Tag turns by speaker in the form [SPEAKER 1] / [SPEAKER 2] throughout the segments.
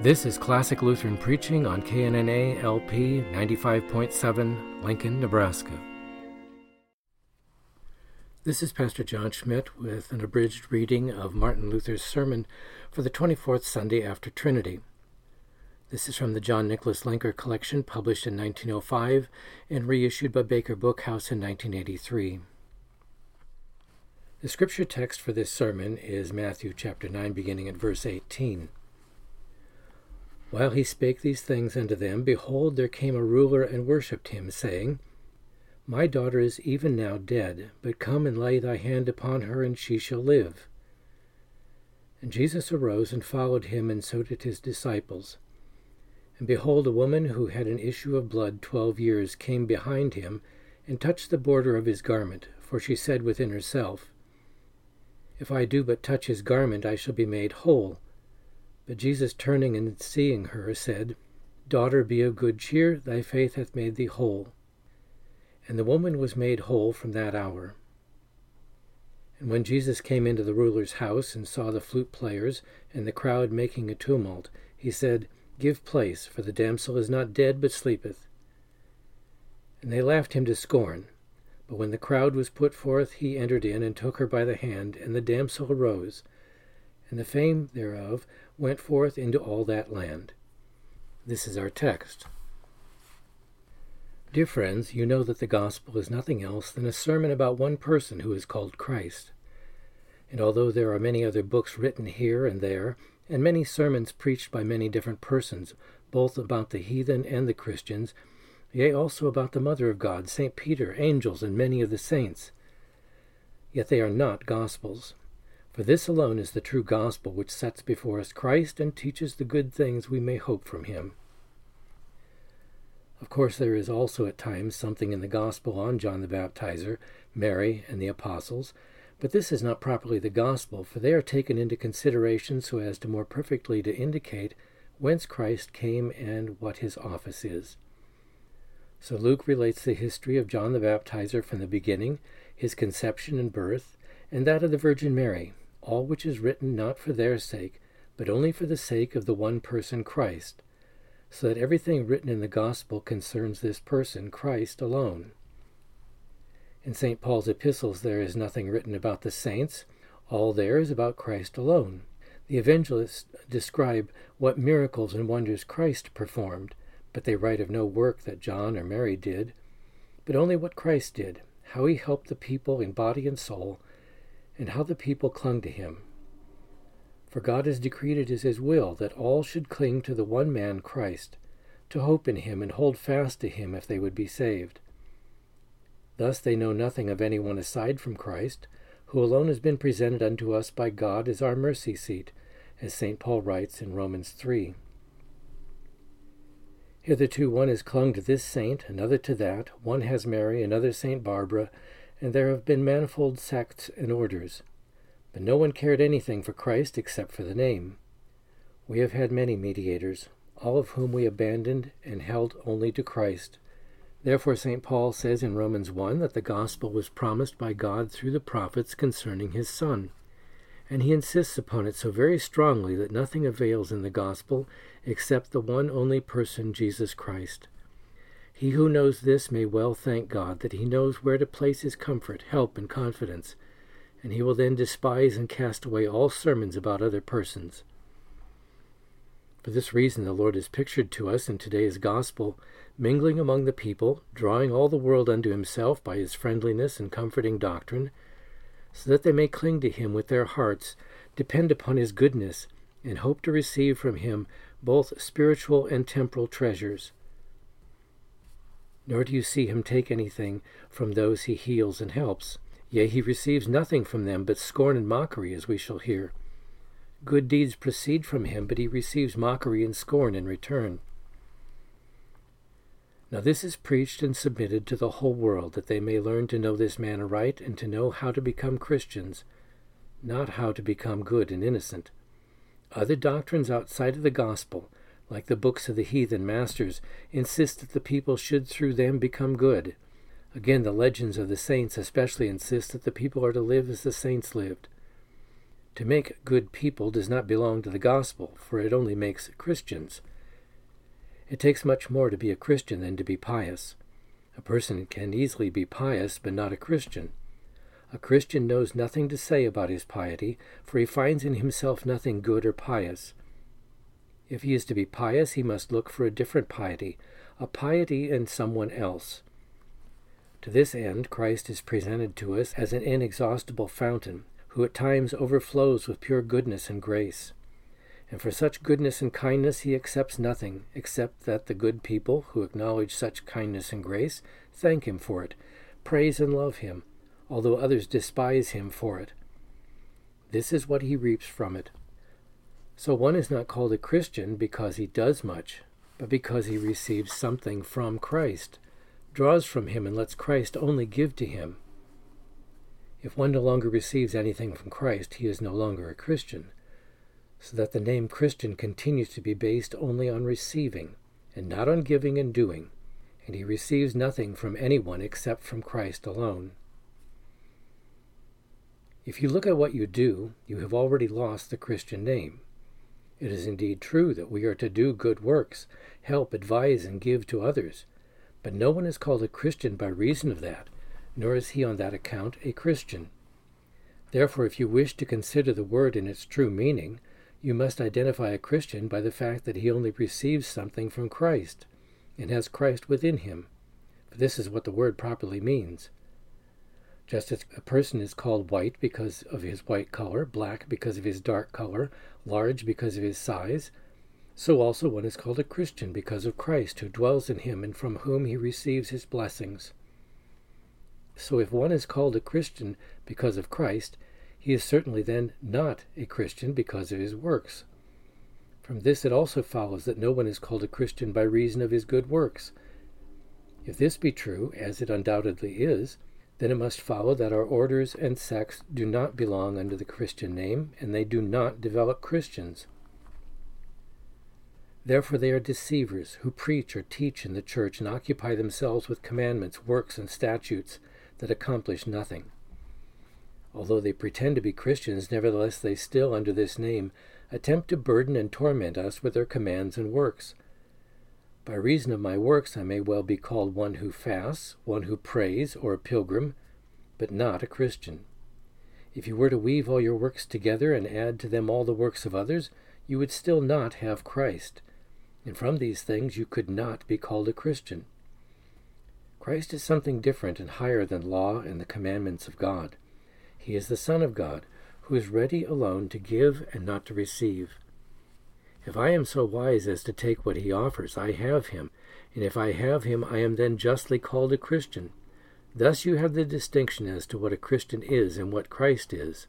[SPEAKER 1] This is Classic Lutheran Preaching on KNNA LP 95.7, Lincoln, Nebraska. This is Pastor John Schmidt with an abridged reading of Martin Luther's sermon for the 24th Sunday after Trinity. This is from the John Nicholas Lenker collection, published in 1905 and reissued by Baker Bookhouse in 1983. The scripture text for this sermon is Matthew chapter 9, beginning at verse 18. While he spake these things unto them, behold, there came a ruler and worshipped him, saying, My daughter is even now dead, but come and lay thy hand upon her, and she shall live. And Jesus arose and followed him, and so did his disciples. And behold, a woman who had an issue of blood twelve years came behind him, and touched the border of his garment, for she said within herself, If I do but touch his garment, I shall be made whole. But Jesus, turning and seeing her, said, Daughter, be of good cheer, thy faith hath made thee whole. And the woman was made whole from that hour. And when Jesus came into the ruler's house and saw the flute players and the crowd making a tumult, he said, Give place, for the damsel is not dead, but sleepeth. And they laughed him to scorn. But when the crowd was put forth, he entered in and took her by the hand, and the damsel arose. And the fame thereof went forth into all that land. This is our text. Dear friends, you know that the gospel is nothing else than a sermon about one person who is called Christ. And although there are many other books written here and there, and many sermons preached by many different persons, both about the heathen and the Christians, yea, also about the Mother of God, St. Peter, angels, and many of the saints, yet they are not gospels. For this alone is the true gospel which sets before us Christ and teaches the good things we may hope from him. Of course, there is also at times something in the gospel on John the Baptizer, Mary, and the apostles, but this is not properly the gospel, for they are taken into consideration so as to more perfectly to indicate whence Christ came and what his office is. So Luke relates the history of John the Baptizer from the beginning, his conception and birth, and that of the Virgin Mary, all which is written not for their sake, but only for the sake of the one person Christ, so that everything written in the gospel concerns this person, Christ, alone. In St. Paul's epistles there is nothing written about the saints, all there is about Christ alone. The evangelists describe what miracles and wonders Christ performed, but they write of no work that John or Mary did, but only what Christ did, how he helped the people in body and soul, and how the people clung to him. For God has decreed it is his will that all should cling to the one man Christ, to hope in him and hold fast to him if they would be saved. Thus they know nothing of any one aside from Christ, who alone has been presented unto us by God as our mercy seat, as St. Paul writes in Romans 3. Hitherto one has clung to this saint, another to that, one has Mary, another St. Barbara, and there have been manifold sects and orders. But no one cared anything for Christ except for the name. We have had many mediators, all of whom we abandoned and held only to Christ. Therefore, St. Paul says in Romans 1 that the gospel was promised by God through the prophets concerning his Son. And he insists upon it so very strongly that nothing avails in the gospel except the one only person, Jesus Christ. He who knows this may well thank God that he knows where to place his comfort, help, and confidence, and he will then despise and cast away all sermons about other persons. For this reason, the Lord is pictured to us in today's gospel, mingling among the people, drawing all the world unto himself by his friendliness and comforting doctrine, so that they may cling to him with their hearts, depend upon his goodness, and hope to receive from him both spiritual and temporal treasures nor do you see him take anything from those he heals and helps. Yea, he receives nothing from them but scorn and mockery, as we shall hear. Good deeds proceed from him, but he receives mockery and scorn in return. Now this is preached and submitted to the whole world, that they may learn to know this man aright, and to know how to become Christians, not how to become good and innocent. Other doctrines outside of the gospel, like the books of the heathen masters, insist that the people should through them become good. Again, the legends of the saints especially insist that the people are to live as the saints lived. To make good people does not belong to the gospel, for it only makes Christians. It takes much more to be a Christian than to be pious. A person can easily be pious, but not a Christian. A Christian knows nothing to say about his piety, for he finds in himself nothing good or pious. If he is to be pious, he must look for a different piety, a piety in someone else. To this end, Christ is presented to us as an inexhaustible fountain, who at times overflows with pure goodness and grace. And for such goodness and kindness he accepts nothing, except that the good people who acknowledge such kindness and grace thank him for it, praise and love him, although others despise him for it. This is what he reaps from it. So one is not called a Christian because he does much, but because he receives something from Christ, draws from him, and lets Christ only give to him. If one no longer receives anything from Christ, he is no longer a Christian, so that the name Christian continues to be based only on receiving, and not on giving and doing, and he receives nothing from anyone except from Christ alone. If you look at what you do, you have already lost the Christian name. It is indeed true that we are to do good works, help, advise, and give to others, but no one is called a Christian by reason of that, nor is he on that account a Christian. Therefore, if you wish to consider the word in its true meaning, you must identify a Christian by the fact that he only receives something from Christ, and has Christ within him. For this is what the word properly means. Just as a person is called white because of his white color, black because of his dark color, large because of his size, so also one is called a Christian because of Christ, who dwells in him and from whom he receives his blessings. So if one is called a Christian because of Christ, he is certainly then not a Christian because of his works. From this it also follows that no one is called a Christian by reason of his good works. If this be true, as it undoubtedly is, then it must follow that our orders and sects do not belong under the Christian name, and they do not develop Christians. Therefore, they are deceivers who preach or teach in the church and occupy themselves with commandments, works, and statutes that accomplish nothing. Although they pretend to be Christians, nevertheless they still, under this name, attempt to burden and torment us with their commands and works. By reason of my works, I may well be called one who fasts, one who prays, or a pilgrim, but not a Christian. If you were to weave all your works together and add to them all the works of others, you would still not have Christ, and from these things you could not be called a Christian. Christ is something different and higher than law and the commandments of God. He is the Son of God, who is ready alone to give and not to receive. If I am so wise as to take what he offers, I have him, and if I have him, I am then justly called a Christian. Thus you have the distinction as to what a Christian is and what Christ is.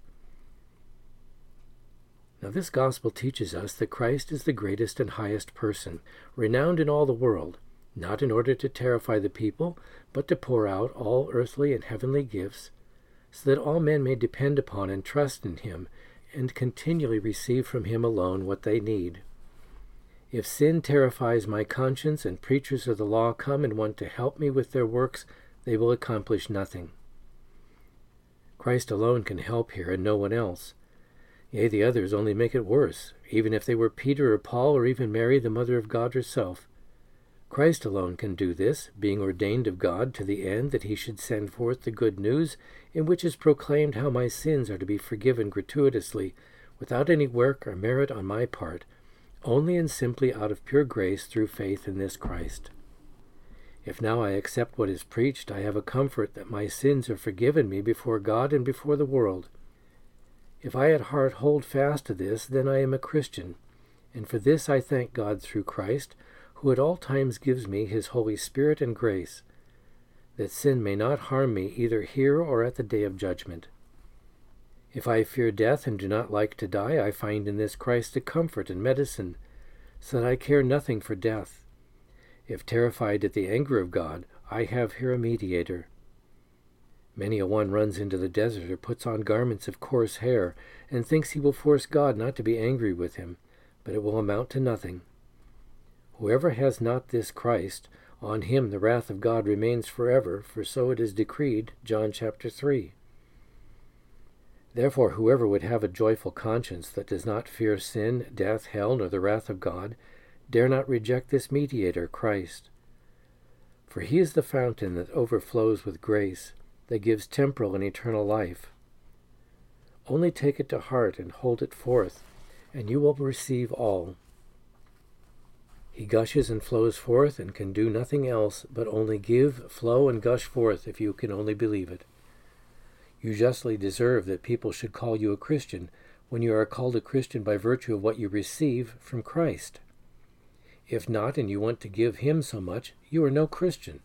[SPEAKER 1] Now, this gospel teaches us that Christ is the greatest and highest person, renowned in all the world, not in order to terrify the people, but to pour out all earthly and heavenly gifts, so that all men may depend upon and trust in him, and continually receive from him alone what they need. If sin terrifies my conscience and preachers of the law come and want to help me with their works, they will accomplish nothing. Christ alone can help here and no one else. Yea, the others only make it worse, even if they were Peter or Paul or even Mary, the Mother of God herself. Christ alone can do this, being ordained of God to the end that he should send forth the good news, in which is proclaimed how my sins are to be forgiven gratuitously, without any work or merit on my part, only and simply out of pure grace through faith in this Christ. If now I accept what is preached, I have a comfort that my sins are forgiven me before God and before the world. If I at heart hold fast to this, then I am a Christian, and for this I thank God through Christ, who at all times gives me his Holy Spirit and grace, that sin may not harm me either here or at the day of judgment. If I fear death and do not like to die, I find in this Christ a comfort and medicine, so that I care nothing for death. If terrified at the anger of God, I have here a mediator. Many a one runs into the desert or puts on garments of coarse hair, and thinks he will force God not to be angry with him, but it will amount to nothing. Whoever has not this Christ, on him the wrath of God remains forever, for so it is decreed, John chapter 3. Therefore, whoever would have a joyful conscience that does not fear sin, death, hell, nor the wrath of God, dare not reject this mediator, Christ. For he is the fountain that overflows with grace, that gives temporal and eternal life. Only take it to heart and hold it forth, and you will receive all. He gushes and flows forth and can do nothing else but only give, flow, and gush forth if you can only believe it. You justly deserve that people should call you a Christian when you are called a Christian by virtue of what you receive from Christ. If not, and you want to give Him so much, you are no Christian.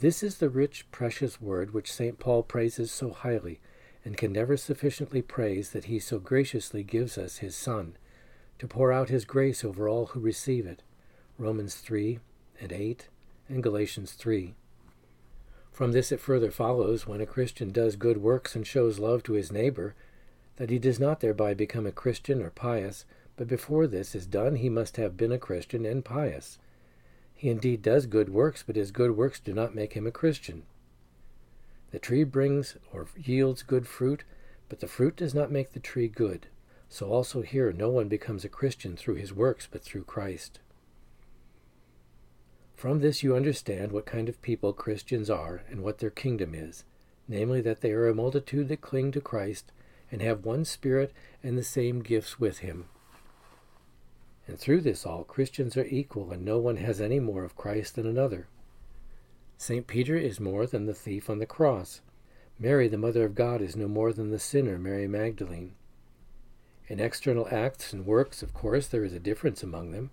[SPEAKER 1] This is the rich, precious word which St. Paul praises so highly, and can never sufficiently praise that he so graciously gives us his Son, to pour out his grace over all who receive it. Romans 3 and 8 and Galatians 3. From this it further follows, when a Christian does good works and shows love to his neighbor, that he does not thereby become a Christian or pious, but before this is done he must have been a Christian and pious. He indeed does good works, but his good works do not make him a Christian. The tree brings or yields good fruit, but the fruit does not make the tree good. So also here no one becomes a Christian through his works, but through Christ. From this you understand what kind of people Christians are and what their kingdom is, namely that they are a multitude that cling to Christ and have one Spirit and the same gifts with him. And through this all Christians are equal, and no one has any more of Christ than another. St. Peter is more than the thief on the cross. Mary, the Mother of God, is no more than the sinner, Mary Magdalene. In external acts and works, of course, there is a difference among them,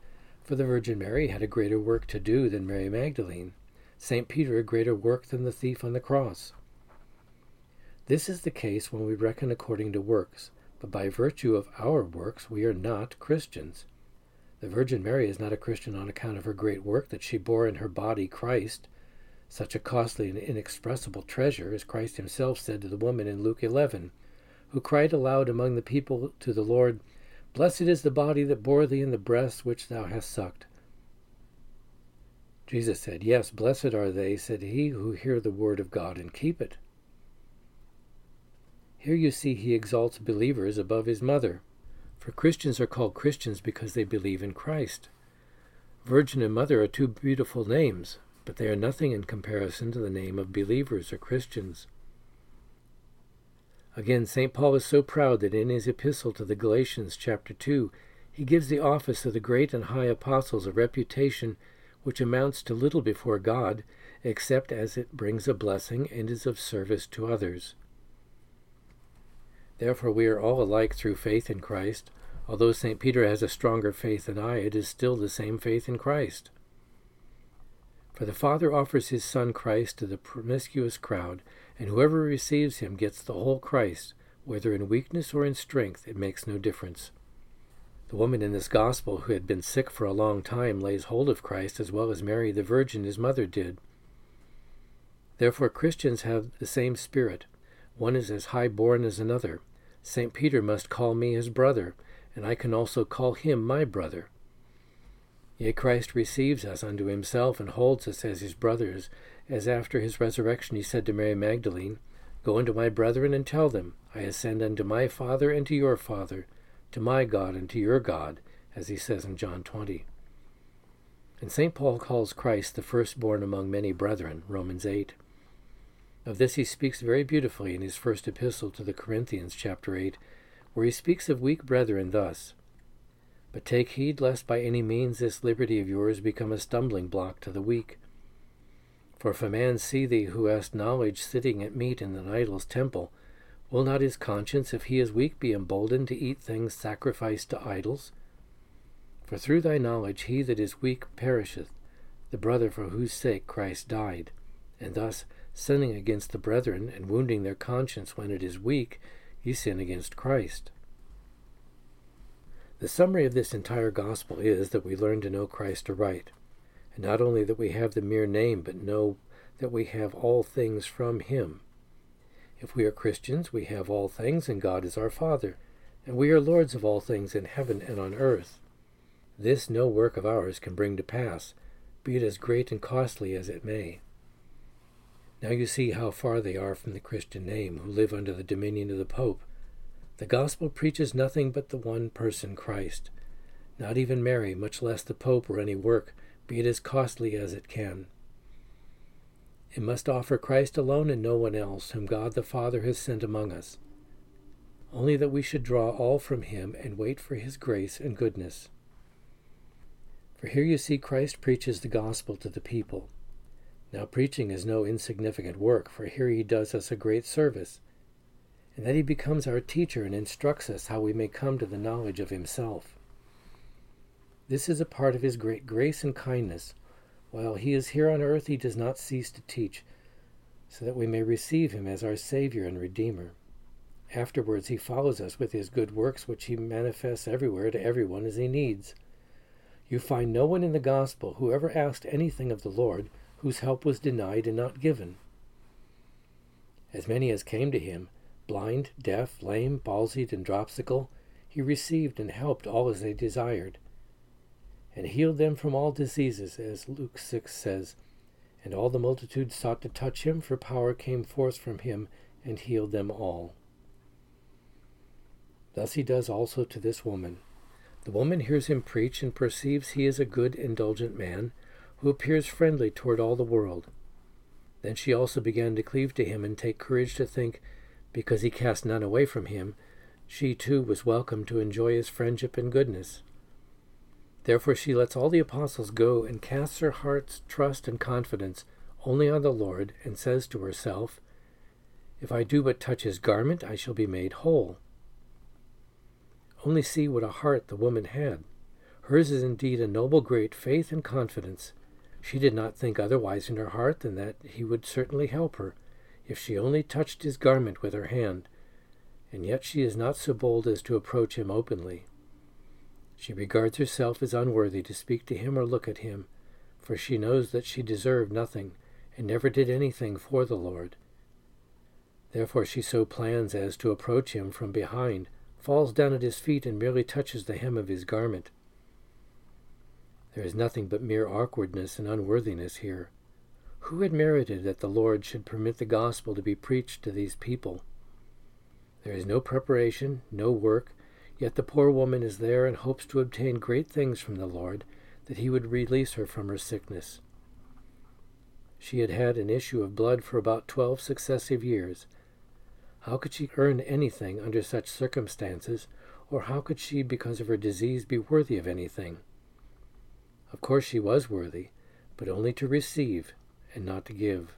[SPEAKER 1] for the Virgin Mary had a greater work to do than Mary Magdalene, St. Peter a greater work than the thief on the cross. This is the case when we reckon according to works, but by virtue of our works we are not Christians. The Virgin Mary is not a Christian on account of her great work that she bore in her body Christ, such a costly and inexpressible treasure, as Christ himself said to the woman in Luke 11, who cried aloud among the people to the Lord, Blessed is the body that bore thee and the breast which thou hast sucked. Jesus said, Yes, blessed are they, said he, who hear the word of God and keep it. Here you see he exalts believers above his mother, for Christians are called Christians because they believe in Christ. Virgin and Mother are two beautiful names, but they are nothing in comparison to the name of believers or Christians. Again, St. Paul is so proud that in his epistle to the Galatians, chapter 2, he gives the office of the great and high apostles a reputation which amounts to little before God, except as it brings a blessing and is of service to others. Therefore, we are all alike through faith in Christ. Although St. Peter has a stronger faith than I, it is still the same faith in Christ. For the Father offers his Son Christ to the promiscuous crowd, and whoever receives him gets the whole Christ, whether in weakness or in strength, it makes no difference. The woman in this gospel who had been sick for a long time lays hold of Christ as well as Mary the Virgin, his mother, did. Therefore, Christians have the same spirit. One is as high born as another. St. Peter must call me his brother, and I can also call him my brother. Yea, Christ receives us unto himself and holds us as his brothers, as after his resurrection he said to Mary Magdalene, Go unto my brethren and tell them, I ascend unto my Father and to your Father, to my God and to your God, as he says in John 20. And St. Paul calls Christ the firstborn among many brethren, Romans 8. Of this he speaks very beautifully in his first epistle to the Corinthians, chapter 8, where he speaks of weak brethren thus but take heed lest by any means this liberty of yours become a stumbling block to the weak. For if a man see thee who hast knowledge sitting at meat in an idol's temple, will not his conscience, if he is weak, be emboldened to eat things sacrificed to idols? For through thy knowledge he that is weak perisheth, the brother for whose sake Christ died. And thus, sinning against the brethren and wounding their conscience when it is weak, ye sin against Christ. The summary of this entire gospel is that we learn to know Christ aright, and not only that we have the mere name, but know that we have all things from Him. If we are Christians, we have all things, and God is our Father, and we are lords of all things in heaven and on earth. This no work of ours can bring to pass, be it as great and costly as it may. Now you see how far they are from the Christian name, who live under the dominion of the Pope, The gospel preaches nothing but the one person, Christ. Not even Mary, much less the Pope or any work, be it as costly as it can. It must offer Christ alone and no one else, whom God the Father has sent among us. Only that we should draw all from him and wait for his grace and goodness. For here you see Christ preaches the gospel to the people. Now, preaching is no insignificant work, for here he does us a great service, and that he becomes our teacher and instructs us how we may come to the knowledge of himself. This is a part of his great grace and kindness. While he is here on earth, he does not cease to teach, so that we may receive him as our Savior and Redeemer. Afterwards, he follows us with his good works, which he manifests everywhere to everyone as he needs. You find no one in the gospel who ever asked anything of the Lord whose help was denied and not given. As many as came to him, blind, deaf, lame, palsied, and dropsical, he received and helped all as they desired, and healed them from all diseases, as Luke 6 says. And all the multitude sought to touch him, for power came forth from him and healed them all. Thus he does also to this woman. The woman hears him preach and perceives he is a good, indulgent man, who appears friendly toward all the world. Then she also began to cleave to him and take courage to think, because he cast none away from him, she too was welcome to enjoy his friendship and goodness. Therefore she lets all the apostles go and casts her heart's trust and confidence only on the Lord, and says to herself, If I do but touch his garment, I shall be made whole. Only see what a heart the woman had. Hers is indeed a noble, great faith and confidence. She did not think otherwise in her heart than that he would certainly help her, if she only touched his garment with her hand, and yet she is not so bold as to approach him openly. She regards herself as unworthy to speak to him or look at him, for she knows that she deserved nothing, and never did anything for the Lord. Therefore she so plans as to approach him from behind, falls down at his feet and merely touches the hem of his garment. There is nothing but mere awkwardness and unworthiness here. Who had merited that the Lord should permit the gospel to be preached to these people? There is no preparation, no work, yet the poor woman is there and hopes to obtain great things from the Lord, that he would release her from her sickness. She had had an issue of blood for about twelve successive years, how could she earn anything under such circumstances, or how could she, because of her disease, be worthy of anything? Of course she was worthy, but only to receive and not to give,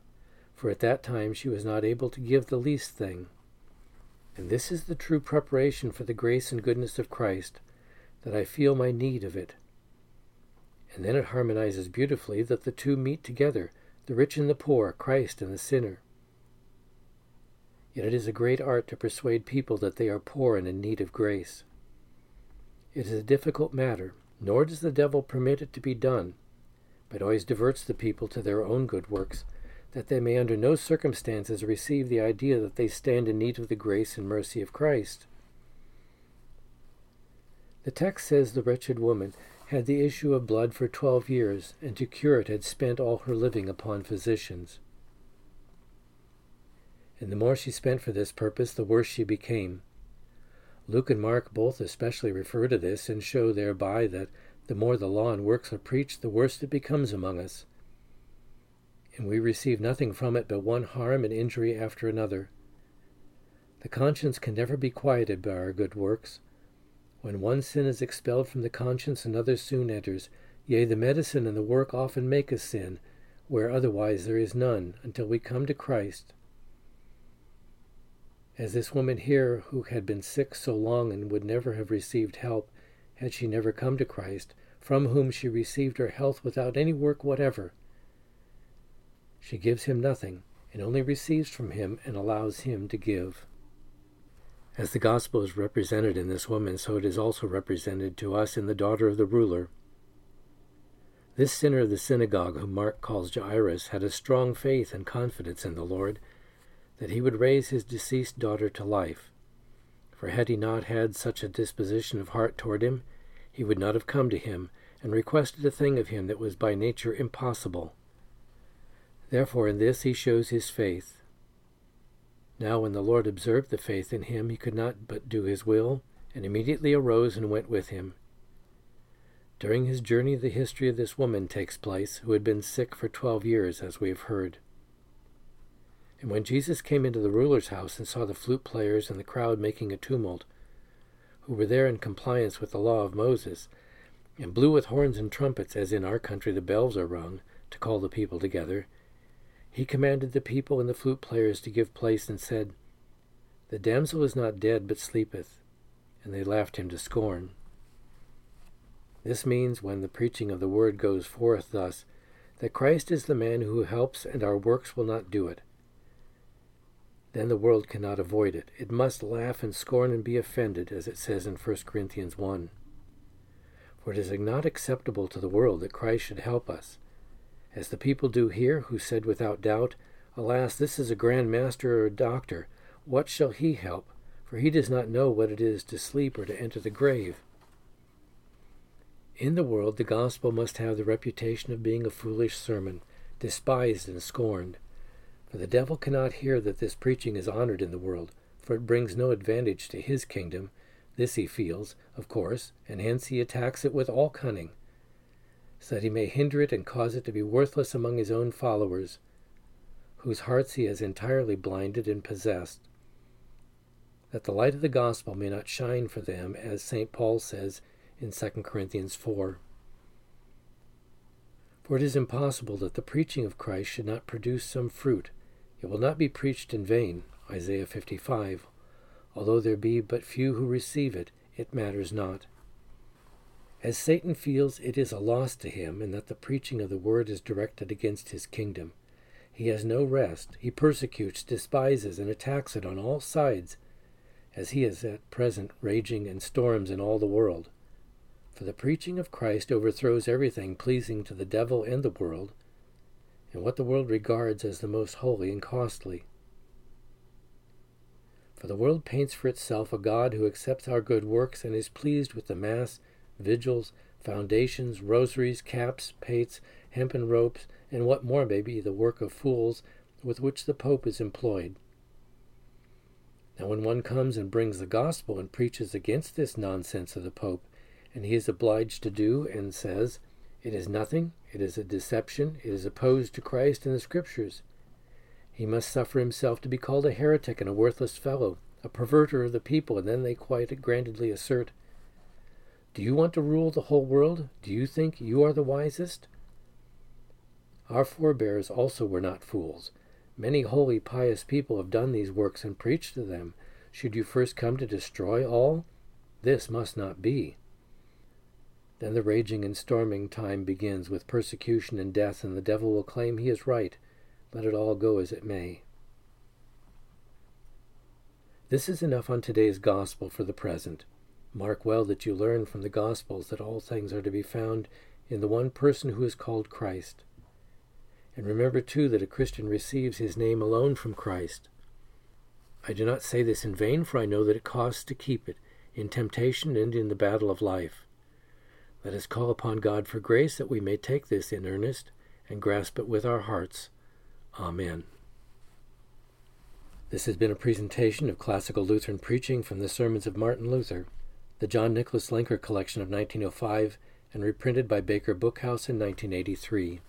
[SPEAKER 1] for at that time she was not able to give the least thing. And this is the true preparation for the grace and goodness of Christ, that I feel my need of it. And then it harmonizes beautifully that the two meet together, the rich and the poor, Christ and the sinner. Yet it is a great art to persuade people that they are poor and in need of grace. It is a difficult matter, nor does the devil permit it to be done, but always diverts the people to their own good works, that they may under no circumstances receive the idea that they stand in need of the grace and mercy of Christ. The text says the wretched woman had the issue of blood for twelve years, and to cure it had spent all her living upon physicians and the more she spent for this purpose, the worse she became. Luke and Mark both especially refer to this and show thereby that the more the law and works are preached, the worse it becomes among us. And we receive nothing from it but one harm and injury after another. The conscience can never be quieted by our good works. When one sin is expelled from the conscience, another soon enters. Yea, the medicine and the work often make us sin, where otherwise there is none, until we come to Christ as this woman here, who had been sick so long and would never have received help had she never come to Christ, from whom she received her health without any work whatever. She gives him nothing, and only receives from him and allows him to give. As the gospel is represented in this woman, so it is also represented to us in the daughter of the ruler. This sinner of the synagogue, whom Mark calls Jairus, had a strong faith and confidence in the Lord that he would raise his deceased daughter to life. For had he not had such a disposition of heart toward him, he would not have come to him and requested a thing of him that was by nature impossible. Therefore in this he shows his faith. Now, when the Lord observed the faith in him, he could not but do his will, and immediately arose and went with him. During his journey, the history of this woman takes place, who had been sick for twelve years, as we have heard. And when Jesus came into the ruler's house and saw the flute players and the crowd making a tumult, who were there in compliance with the law of Moses, and blew with horns and trumpets, as in our country the bells are rung, to call the people together, he commanded the people and the flute players to give place, and said, The damsel is not dead, but sleepeth. And they laughed him to scorn. This means, when the preaching of the word goes forth thus, that Christ is the man who helps, and our works will not do it. Then the world cannot avoid it. It must laugh and scorn and be offended, as it says in 1 Corinthians 1. For it is not acceptable to the world that Christ should help us, as the people do here, who said without doubt, Alas, this is a grand master or a doctor. What shall he help? For he does not know what it is to sleep or to enter the grave. In the world, the gospel must have the reputation of being a foolish sermon, despised and scorned. For the devil cannot hear that this preaching is honored in the world, for it brings no advantage to his kingdom. This he feels, of course, and hence he attacks it with all cunning so that he may hinder it and cause it to be worthless among his own followers, whose hearts he has entirely blinded and possessed, that the light of the gospel may not shine for them, as St. Paul says in 2 Corinthians 4. For it is impossible that the preaching of Christ should not produce some fruit. It will not be preached in vain, Isaiah 55. Although there be but few who receive it, it matters not. As Satan feels it is a loss to him, and that the preaching of the word is directed against his kingdom, he has no rest. He persecutes, despises, and attacks it on all sides, as he is at present raging in storms in all the world. For the preaching of Christ overthrows everything pleasing to the devil and the world, and what the world regards as the most holy and costly. For the world paints for itself a God who accepts our good works and is pleased with the Mass vigils, foundations, rosaries, caps, pates, hempen ropes, and what more may be the work of fools with which the Pope is employed. Now, when one comes and brings the gospel and preaches against this nonsense of the Pope, and he is obliged to do and says, It is nothing, it is a deception, it is opposed to Christ and the Scriptures, he must suffer himself to be called a heretic and a worthless fellow, a perverter of the people, and then they quite grandly assert, do you want to rule the whole world? Do you think you are the wisest? Our forebears also were not fools. Many holy, pious people have done these works and preached to them. Should you first come to destroy all? This must not be. Then the raging and storming time begins with persecution and death, and the devil will claim he is right. Let it all go as it may. This is enough on today's gospel for the present. Mark well that you learn from the Gospels that all things are to be found in the one person who is called Christ. And remember, too, that a Christian receives his name alone from Christ. I do not say this in vain, for I know that it costs to keep it, in temptation and in the battle of life. Let us call upon God for grace that we may take this in earnest and grasp it with our hearts. Amen. This has been a presentation of classical Lutheran preaching from the sermons of Martin Luther the John Nicholas Lenker collection of 1905, and reprinted by Baker Bookhouse in 1983.